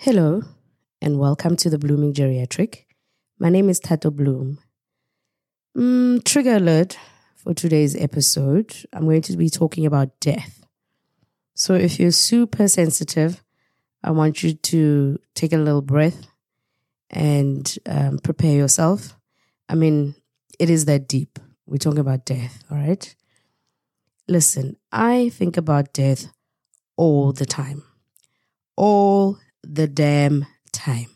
Hello, and welcome to the Blooming Geriatric. My name is Tato Bloom. Mm, trigger alert for today's episode. I'm going to be talking about death. So, if you're super sensitive, I want you to take a little breath and um, prepare yourself. I mean, it is that deep. We're talking about death, all right? Listen, I think about death all the time. All the damn time.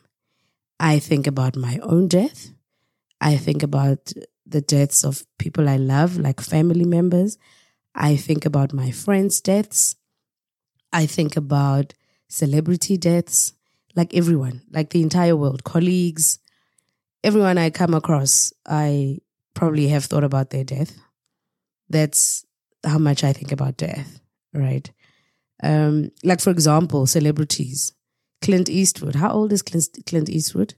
I think about my own death. I think about the deaths of people I love, like family members. I think about my friends' deaths. I think about celebrity deaths, like everyone, like the entire world, colleagues, everyone I come across, I probably have thought about their death. That's how much I think about death, right? Um, like, for example, celebrities. Clint Eastwood. How old is Clint, Clint Eastwood?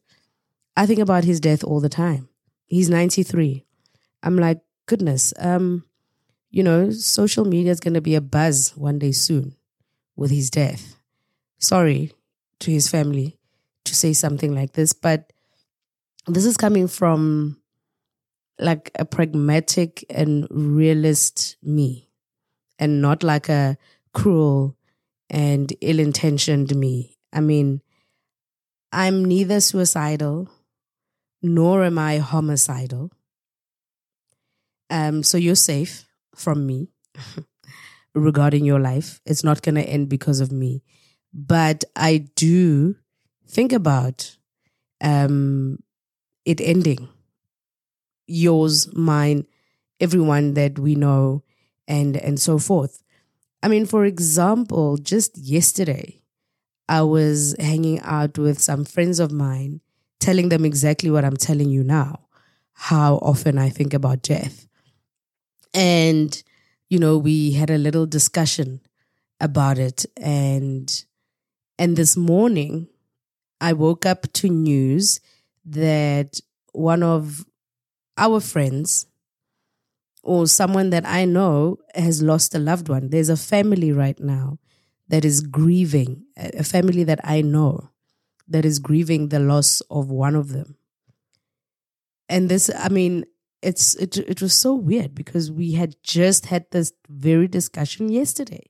I think about his death all the time. He's 93. I'm like, goodness, um, you know, social media is going to be a buzz one day soon with his death. Sorry to his family to say something like this, but this is coming from like a pragmatic and realist me and not like a cruel and ill intentioned me. I mean, I'm neither suicidal nor am I homicidal. Um, so you're safe from me regarding your life. It's not going to end because of me. But I do think about um, it ending. Yours, mine, everyone that we know, and and so forth. I mean, for example, just yesterday, I was hanging out with some friends of mine, telling them exactly what I'm telling you now, how often I think about death. And, you know, we had a little discussion about it. And and this morning I woke up to news that one of our friends or someone that I know has lost a loved one. There's a family right now that is grieving, a family that I know that is grieving the loss of one of them. And this, I mean, it's it it was so weird because we had just had this very discussion yesterday.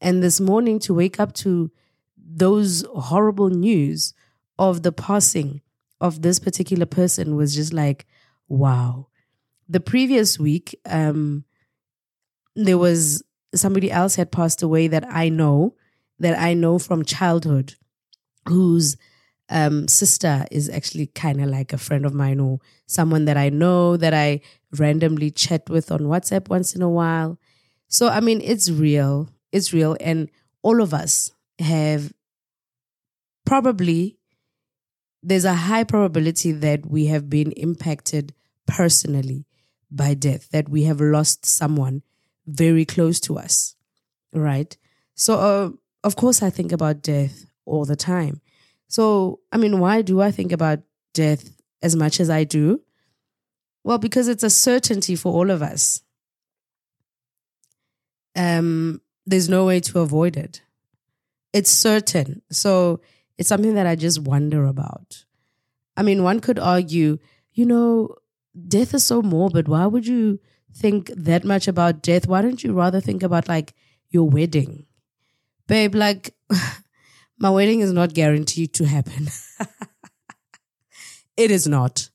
And this morning to wake up to those horrible news of the passing of this particular person was just like, wow. The previous week, um, there was somebody else had passed away that I know, that I know from childhood, whose um, sister is actually kind of like a friend of mine or someone that I know that I randomly chat with on WhatsApp once in a while. So, I mean, it's real. It's real. And all of us have probably, there's a high probability that we have been impacted personally by death, that we have lost someone very close to us, right? So, uh, of course, I think about death all the time. So, I mean, why do I think about death as much as I do? Well, because it's a certainty for all of us. Um, there's no way to avoid it. It's certain. So, it's something that I just wonder about. I mean, one could argue, you know, death is so morbid. Why would you think that much about death, why don't you rather think about like your wedding? Babe, like my wedding is not guaranteed to happen. it is not.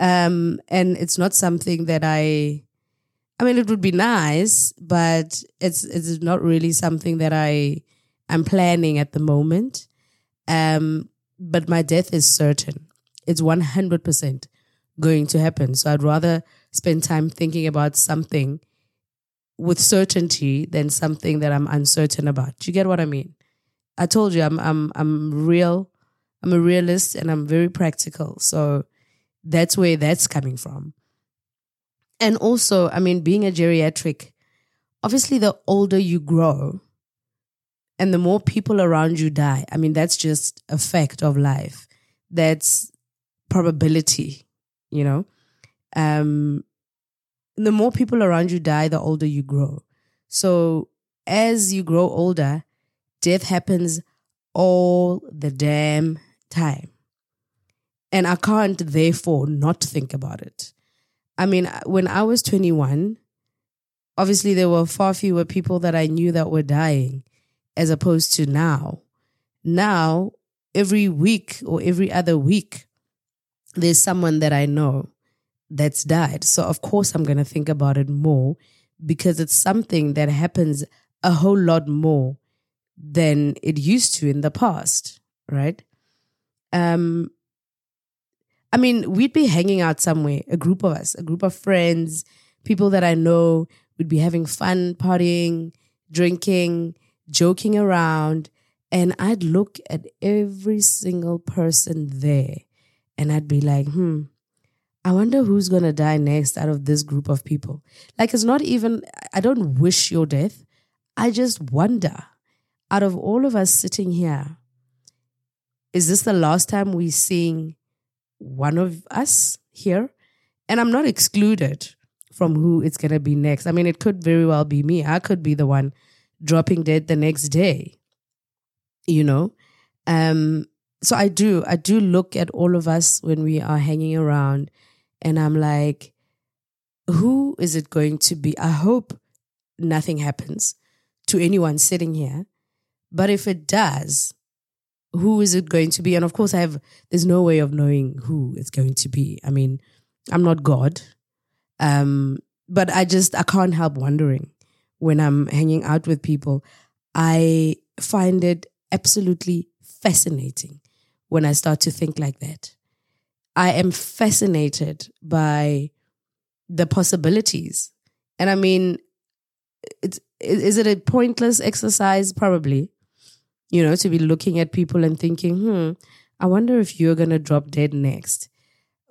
Um, and it's not something that I I mean it would be nice, but it's it's not really something that I am planning at the moment. Um, but my death is certain. It's 100% going to happen. So I'd rather spend time thinking about something with certainty than something that I'm uncertain about. Do you get what I mean? I told you I'm I'm I'm real. I'm a realist and I'm very practical. So that's where that's coming from. And also, I mean, being a geriatric, obviously the older you grow and the more people around you die. I mean, that's just a fact of life. That's probability, you know? Um, the more people around you die, the older you grow. So as you grow older, death happens all the damn time. And I can't therefore not think about it. I mean, when I was 21, obviously there were far fewer people that I knew that were dying as opposed to now. Now, every week or every other week, there's someone that I know that's died. So, of course, I'm going to think about it more because it's something that happens a whole lot more than it used to in the past, right? Um, I mean, we'd be hanging out somewhere, a group of us, a group of friends, people that I know. We'd be having fun, partying, drinking, joking around. And I'd look at every single person there and I'd be like, hmm, I wonder who's going to die next out of this group of people. Like, it's not even, I don't wish your death. I just wonder out of all of us sitting here, is this the last time we seeing one of us here? And I'm not excluded from who it's going to be next. I mean, it could very well be me. I could be the one dropping dead the next day, you know? Um, so I do, I do look at all of us when we are hanging around and I'm like, who is it going to be? I hope nothing happens to anyone sitting here. But if it does, who is it going to be? And of course, I have, there's no way of knowing who it's going to be. I mean, I'm not God. Um, but I just, I can't help wondering when I'm hanging out with people. I find it absolutely fascinating when I start to think like that. I am fascinated by the possibilities. And I mean, it's, is it a pointless exercise? Probably you know, to be looking at people and thinking, hmm, I wonder if you're going to drop dead next.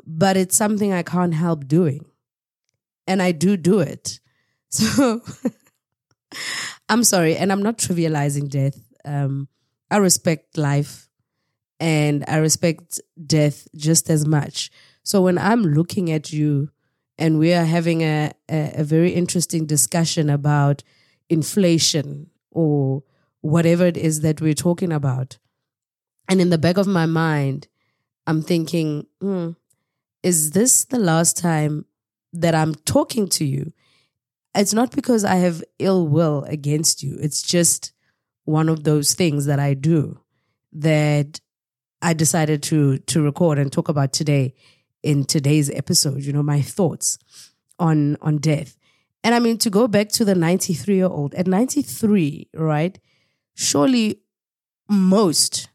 But it's something I can't help doing. And I do do it. So I'm sorry. And I'm not trivializing death. Um, I respect life and I respect death just as much. So when I'm looking at you and we are having a, a, a very interesting discussion about inflation or whatever it is that we're talking about. And in the back of my mind, I'm thinking, hmm, is this the last time that I'm talking to you? It's not because I have ill will against you. It's just one of those things that I do that I decided to to record and talk about today in today's episode, you know, my thoughts on on death. And I mean to go back to the 93 year old at 93, right? surely most,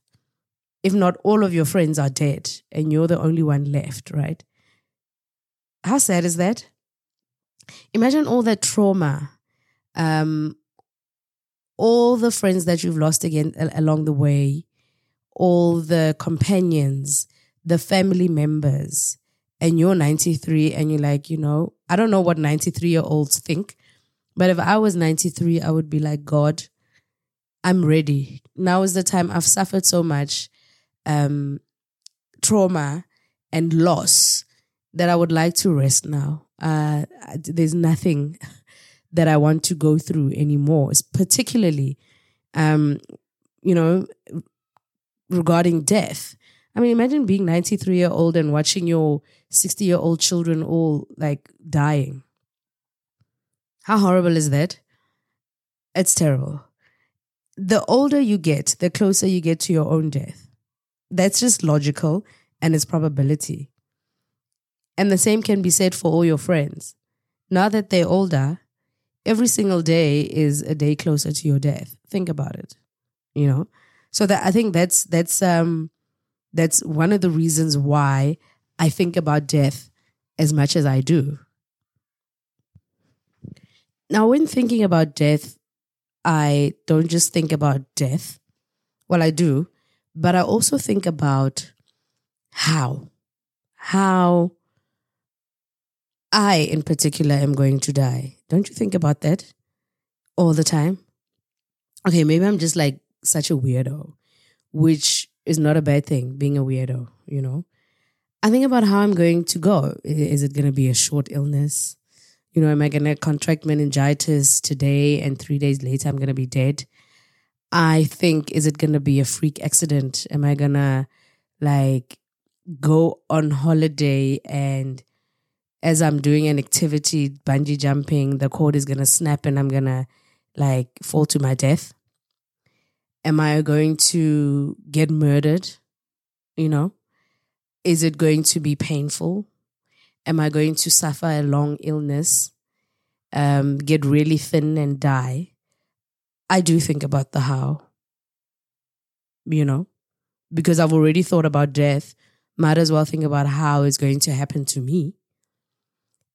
if not all of your friends are dead and you're the only one left, right? How sad is that? Imagine all that trauma, um, all the friends that you've lost again along the way, all the companions, the family members, and you're 93 and you're like, you know, I don't know what 93 year olds think, but if I was 93, I would be like, God, I'm ready. Now is the time. I've suffered so much um, trauma and loss that I would like to rest now. Uh, there's nothing that I want to go through anymore, it's particularly, um, you know, regarding death. I mean, imagine being 93 year old and watching your 60 year old children all like dying. How horrible is that? It's terrible the older you get, the closer you get to your own death. That's just logical and it's probability. And the same can be said for all your friends. Now that they're older, every single day is a day closer to your death. Think about it. You know? So that I think that's that's um that's one of the reasons why I think about death as much as I do. Now, when thinking about death, I don't just think about death. Well, I do, but I also think about how, how I in particular am going to die. Don't you think about that all the time? Okay, maybe I'm just like such a weirdo, which is not a bad thing, being a weirdo, you know? I think about how I'm going to go. Is it going to be a short illness? you know, am I going to contract meningitis today and three days later I'm going to be dead? I think, is it going to be a freak accident? Am I going to like go on holiday and as I'm doing an activity, bungee jumping, the cord is going to snap and I'm going to like fall to my death? Am I going to get murdered? You know, is it going to be painful? Am I going to suffer a long illness, um, get really thin and die? I do think about the how, you know, because I've already thought about death. Might as well think about how it's going to happen to me.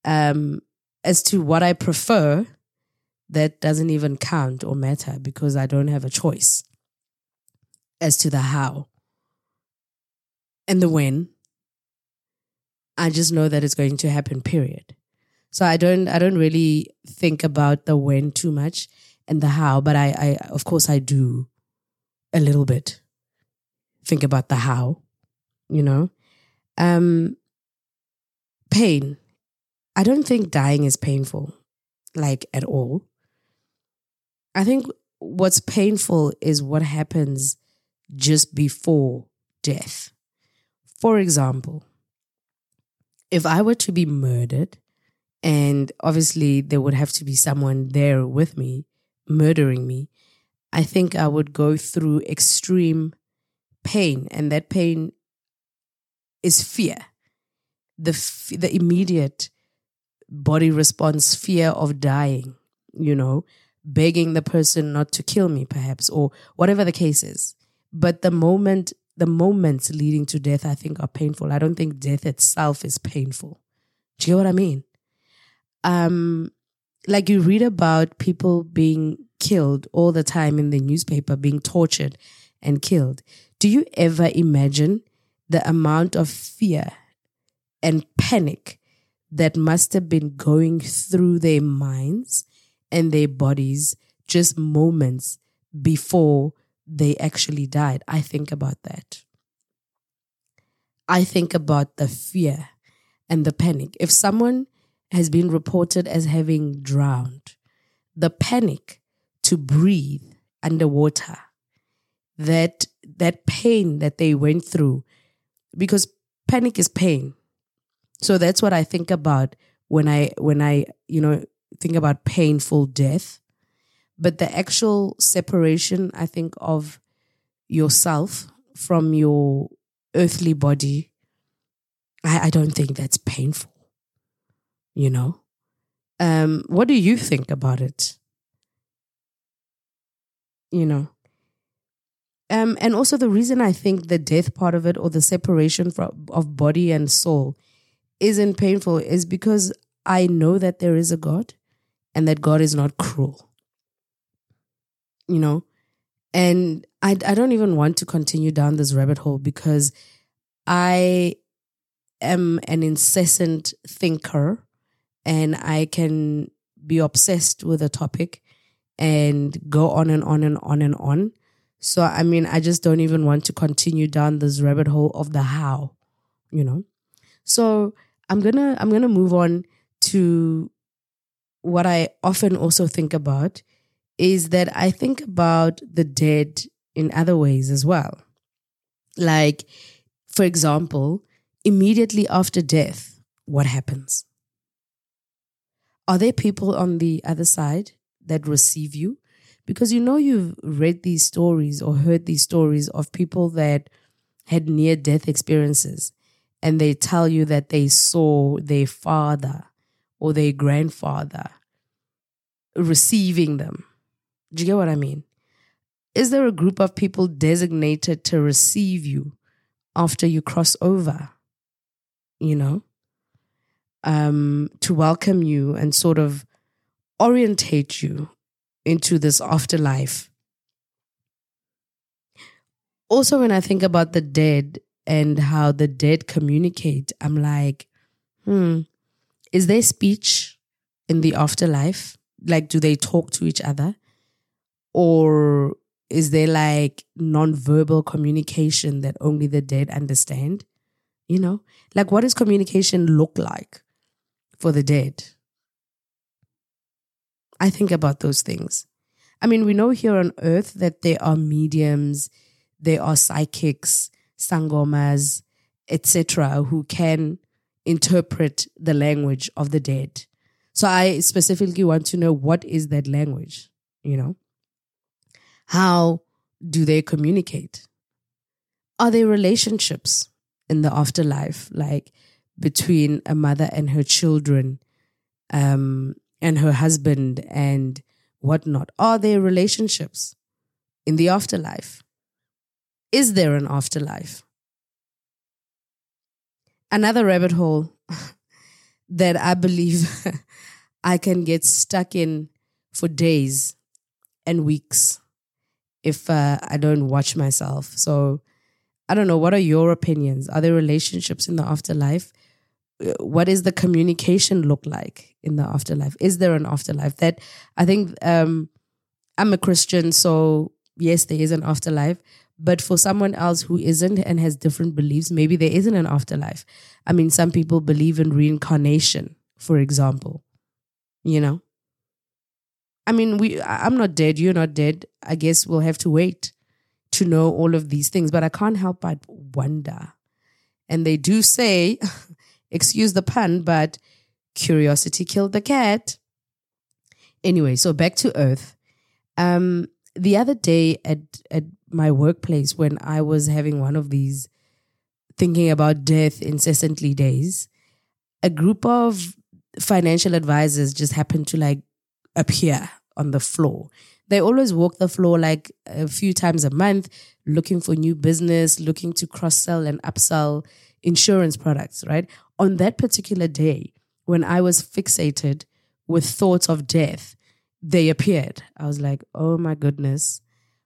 Um, as to what I prefer, that doesn't even count or matter because I don't have a choice as to the how and the when. I just know that it's going to happen, period. So I don't I don't really think about the when too much and the how, but I, I of course I do a little bit think about the how, you know. Um pain. I don't think dying is painful, like at all. I think what's painful is what happens just before death. For example, if I were to be murdered, and obviously there would have to be someone there with me murdering me, I think I would go through extreme pain, and that pain is fear. The the immediate body response, fear of dying. You know, begging the person not to kill me, perhaps, or whatever the case is. But the moment the moments leading to death, I think, are painful. I don't think death itself is painful. Do you get what I mean? Um, like you read about people being killed all the time in the newspaper, being tortured and killed. Do you ever imagine the amount of fear and panic that must have been going through their minds and their bodies just moments before they actually died. I think about that. I think about the fear and the panic. If someone has been reported as having drowned, the panic to breathe underwater, that that pain that they went through, because panic is pain. So that's what I think about when I when I, you know, think about painful death but the actual separation, I think, of yourself from your earthly body, I, I don't think that's painful. You know? Um, what do you think about it? You know? Um, and also the reason I think the death part of it or the separation from, of body and soul isn't painful is because I know that there is a God and that God is not cruel you know, and I, I don't even want to continue down this rabbit hole because I am an incessant thinker and I can be obsessed with a topic and go on and on and on and on. So, I mean, I just don't even want to continue down this rabbit hole of the how, you know? So, I'm to I'm to move on to what I often also think about is that I think about the dead in other ways as well. Like, for example, immediately after death, what happens? Are there people on the other side that receive you? Because you know you've read these stories or heard these stories of people that had near death experiences and they tell you that they saw their father or their grandfather receiving them do you get what I mean? Is there a group of people designated to receive you after you cross over? You know, um, to welcome you and sort of orientate you into this afterlife. Also, when I think about the dead and how the dead communicate, I'm like, hmm, is there speech in the afterlife? Like, do they talk to each other? Or is there like non-verbal communication that only the dead understand? You know, like what does communication look like for the dead? I think about those things. I mean, we know here on earth that there are mediums, there are psychics, sangomas, etc., who can interpret the language of the dead. So I specifically want to know what is that language, you know? How do they communicate? Are there relationships in the afterlife, like between a mother and her children, um, and her husband and whatnot? Are there relationships in the afterlife? Is there an afterlife? Another rabbit hole that I believe I can get stuck in for days and weeks if uh, I don't watch myself. So I don't know. What are your opinions? Are there relationships in the afterlife? Uh, what is the communication look like in the afterlife? Is there an afterlife? That I think um, I'm a Christian, so yes, there is an afterlife. But for someone else who isn't and has different beliefs, maybe there isn't an afterlife. I mean, some people believe in reincarnation, for example. You know, I mean, we. I'm not dead. You're not dead. I guess we'll have to wait to know all of these things. But I can't help but wonder. And they do say, excuse the pun, but curiosity killed the cat. Anyway, so back to Earth. Um, the other day at at my workplace when I was having one of these thinking about death incessantly days, a group of financial advisors just happened to like appear on the floor. They always walk the floor like a few times a month, looking for new business, looking to cross sell and upsell insurance products, right? On that particular day, when I was fixated with thoughts of death, they appeared. I was like, oh my goodness,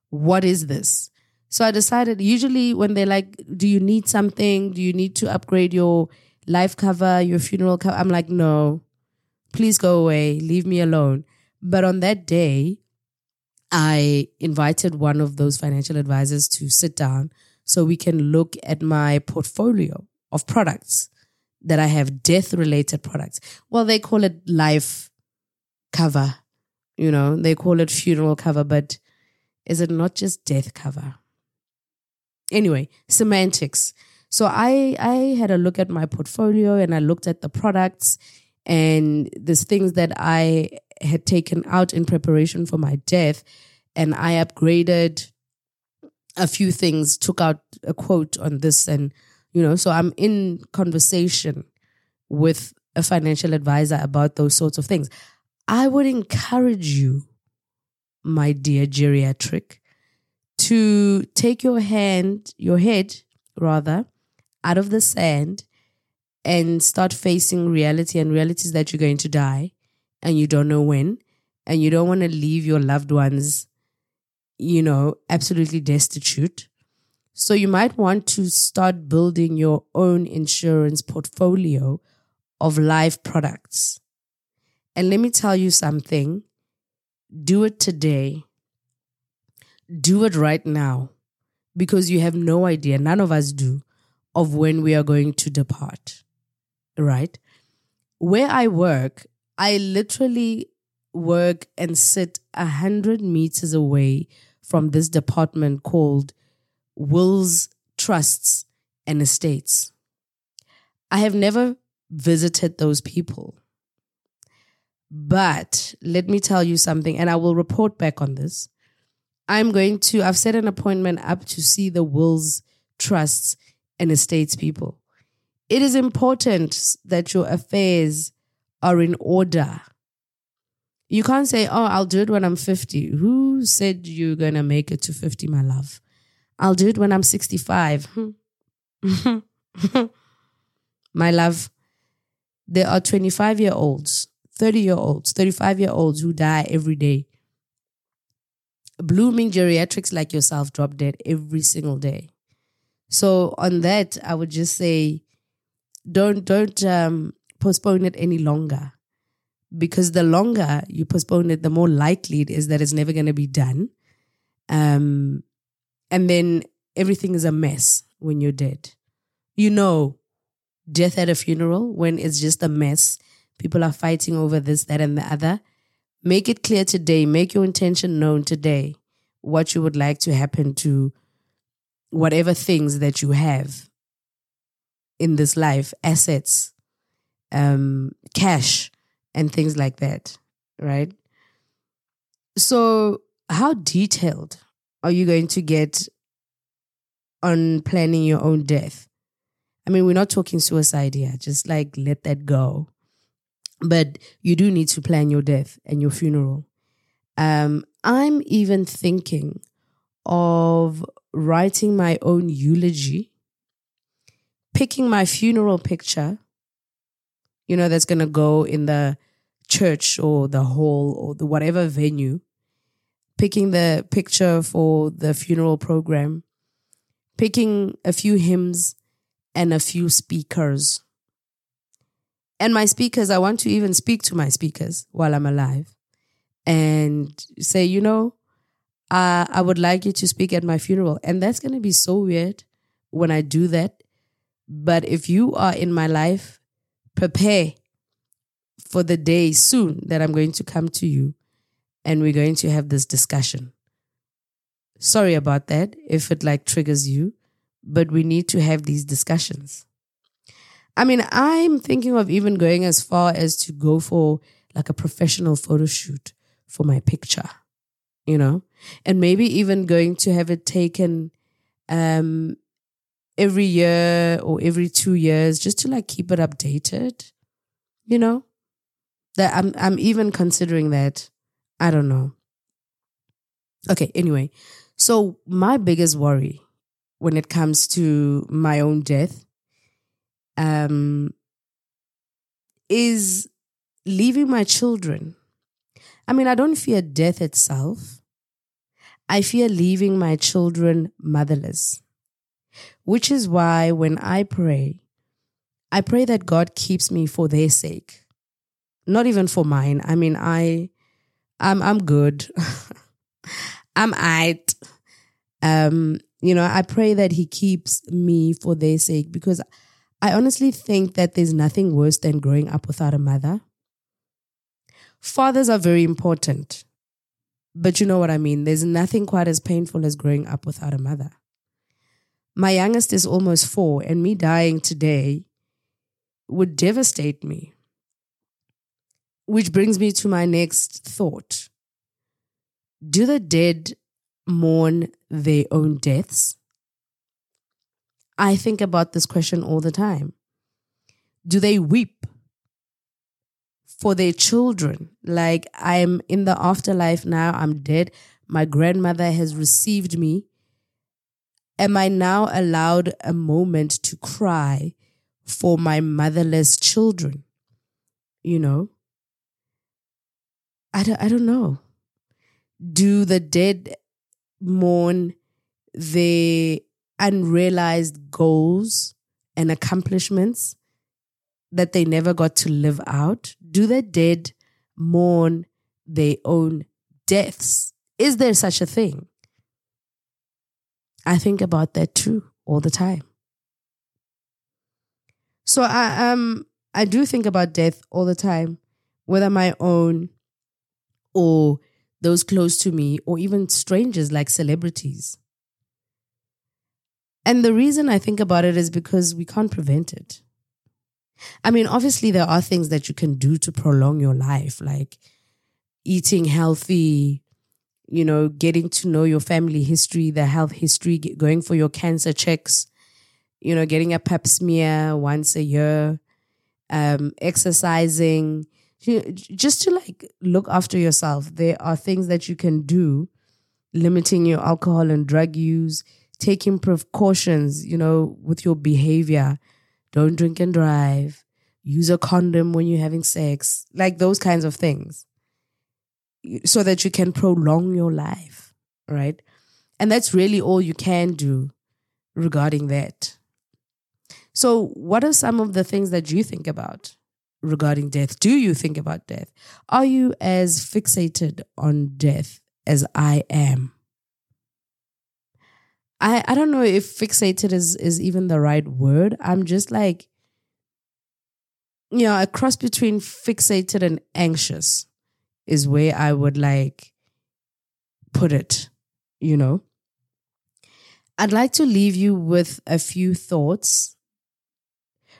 what is this? So I decided, usually when they're like, do you need something? Do you need to upgrade your life cover, your funeral cover? I'm like, no, please go away, leave me alone. But on that day, I invited one of those financial advisors to sit down so we can look at my portfolio of products that I have death related products. Well, they call it life cover, you know, they call it funeral cover, but is it not just death cover? Anyway, semantics. So I I had a look at my portfolio and I looked at the products and these things that I had taken out in preparation for my death and I upgraded a few things, took out a quote on this and you know, so I'm in conversation with a financial advisor about those sorts of things. I would encourage you, my dear geriatric, to take your hand, your head rather, out of the sand and start facing reality and realities that you're going to die and you don't know when and you don't want to leave your loved ones you know absolutely destitute. So you might want to start building your own insurance portfolio of life products. And let me tell you something. Do it today. Do it right now because you have no idea none of us do of when we are going to depart right? Where I work, I literally work and sit a hundred meters away from this department called Wills Trusts and Estates. I have never visited those people. But let me tell you something, and I will report back on this. I'm going to, I've set an appointment up to see the Wills Trusts and Estates people it is important that your affairs are in order. You can't say, oh, I'll do it when I'm 50. Who said you're going to make it to 50, my love? I'll do it when I'm 65. my love, there are 25 year olds, 30 year olds, 35 year olds who die every day. Blooming geriatrics like yourself drop dead every single day. So, on that, I would just say, don't don't um, postpone it any longer because the longer you postpone it the more likely it is that it's never going to be done um, and then everything is a mess when you're dead you know death at a funeral when it's just a mess people are fighting over this that and the other Make it clear today. Make your intention known today. What you would like to happen to whatever things that you have in this life, assets, um, cash, and things like that, right? So, how detailed are you going to get on planning your own death? I mean, we're not talking suicide here, just like let that go. But you do need to plan your death and your funeral. Um, I'm even thinking of writing my own eulogy, picking my funeral picture, you know, that's going to go in the church or the hall or the whatever venue, picking the picture for the funeral program, picking a few hymns and a few speakers. And my speakers, I want to even speak to my speakers while I'm alive and say, you know, uh, I would like you to speak at my funeral. And that's going to be so weird when I do that. But if you are in my life, prepare for the day soon that I'm going to come to you and we're going to have this discussion. Sorry about that if it like triggers you, but we need to have these discussions. I mean, I'm thinking of even going as far as to go for like a professional photo shoot for my picture, you know, and maybe even going to have it taken um every year or every two years just to like keep it updated, you know. That I'm I'm even considering that. I don't know. Okay, anyway. So my biggest worry when it comes to my own death um, is leaving my children. I mean, I don't fear death itself. I fear leaving my children motherless, which is why when I pray, I pray that God keeps me for their sake, not even for mine. I mean, I, I'm, I'm good. I'm it. Um, you know, I pray that He keeps me for their sake because I honestly think that there's nothing worse than growing up without a mother. Fathers are very important, but you know what I mean. There's nothing quite as painful as growing up without a mother. My youngest is almost four, and me dying today would devastate me. Which brings me to my next thought Do the dead mourn their own deaths? I think about this question all the time. Do they weep for their children? Like, I'm in the afterlife now, I'm dead. My grandmother has received me. Am I now allowed a moment to cry for my motherless children? You know? I don't, I don't know. Do the dead mourn their unrealized goals and accomplishments that they never got to live out? Do the dead mourn their own deaths? Is there such a thing? I think about that too all the time. So I um I do think about death all the time, whether my own or those close to me or even strangers like celebrities. And the reason I think about it is because we can't prevent it. I mean, obviously, there are things that you can do to prolong your life, like eating healthy, you know, getting to know your family history, the health history, going for your cancer checks, you know, getting a pap smear once a year, um, exercising, just to like look after yourself. There are things that you can do, limiting your alcohol and drug use taking precautions, you know, with your behavior. Don't drink and drive. Use a condom when you're having sex, like those kinds of things, so that you can prolong your life, right? And that's really all you can do regarding that. So, what are some of the things that you think about regarding death? Do you think about death? Are you as fixated on death as I am? I, I don't know if fixated is, is even the right word. I'm just like, you know, a cross between fixated and anxious is where I would like put it, you know. I'd like to leave you with a few thoughts.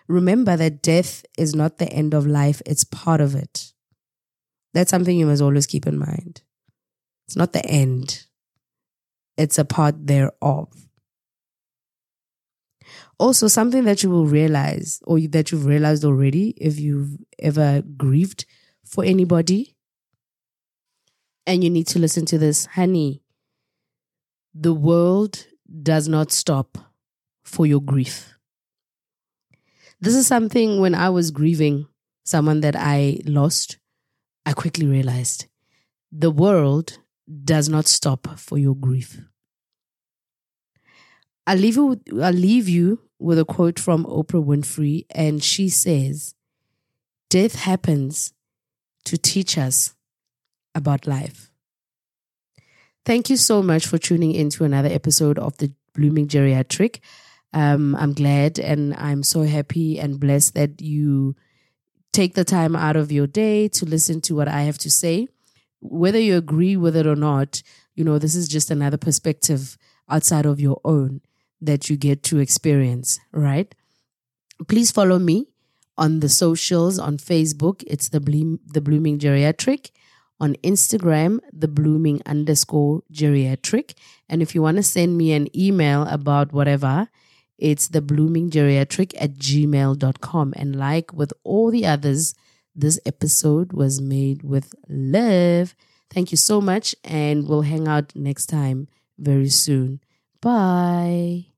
Remember that death is not the end of life, it's part of it. That's something you must always keep in mind. It's not the end, it's a part thereof. Also, something that you will realize, or that you've realized already, if you've ever grieved for anybody, and you need to listen to this, honey, the world does not stop for your grief. This is something when I was grieving someone that I lost, I quickly realized the world does not stop for your grief. I'll leave you, with, I'll leave you with a quote from Oprah Winfrey, and she says, Death happens to teach us about life. Thank you so much for tuning in to another episode of the Blooming Geriatric. Um, I'm glad and I'm so happy and blessed that you take the time out of your day to listen to what I have to say. Whether you agree with it or not, you know, this is just another perspective outside of your own that you get to experience, right? Please follow me on the socials on Facebook. It's the Bloom, the Blooming Geriatric. On Instagram, the Blooming underscore geriatric. And if you want to send me an email about whatever, it's the blooming geriatric at gmail.com. And like with all the others, this episode was made with love. Thank you so much, and we'll hang out next time very soon. Bye.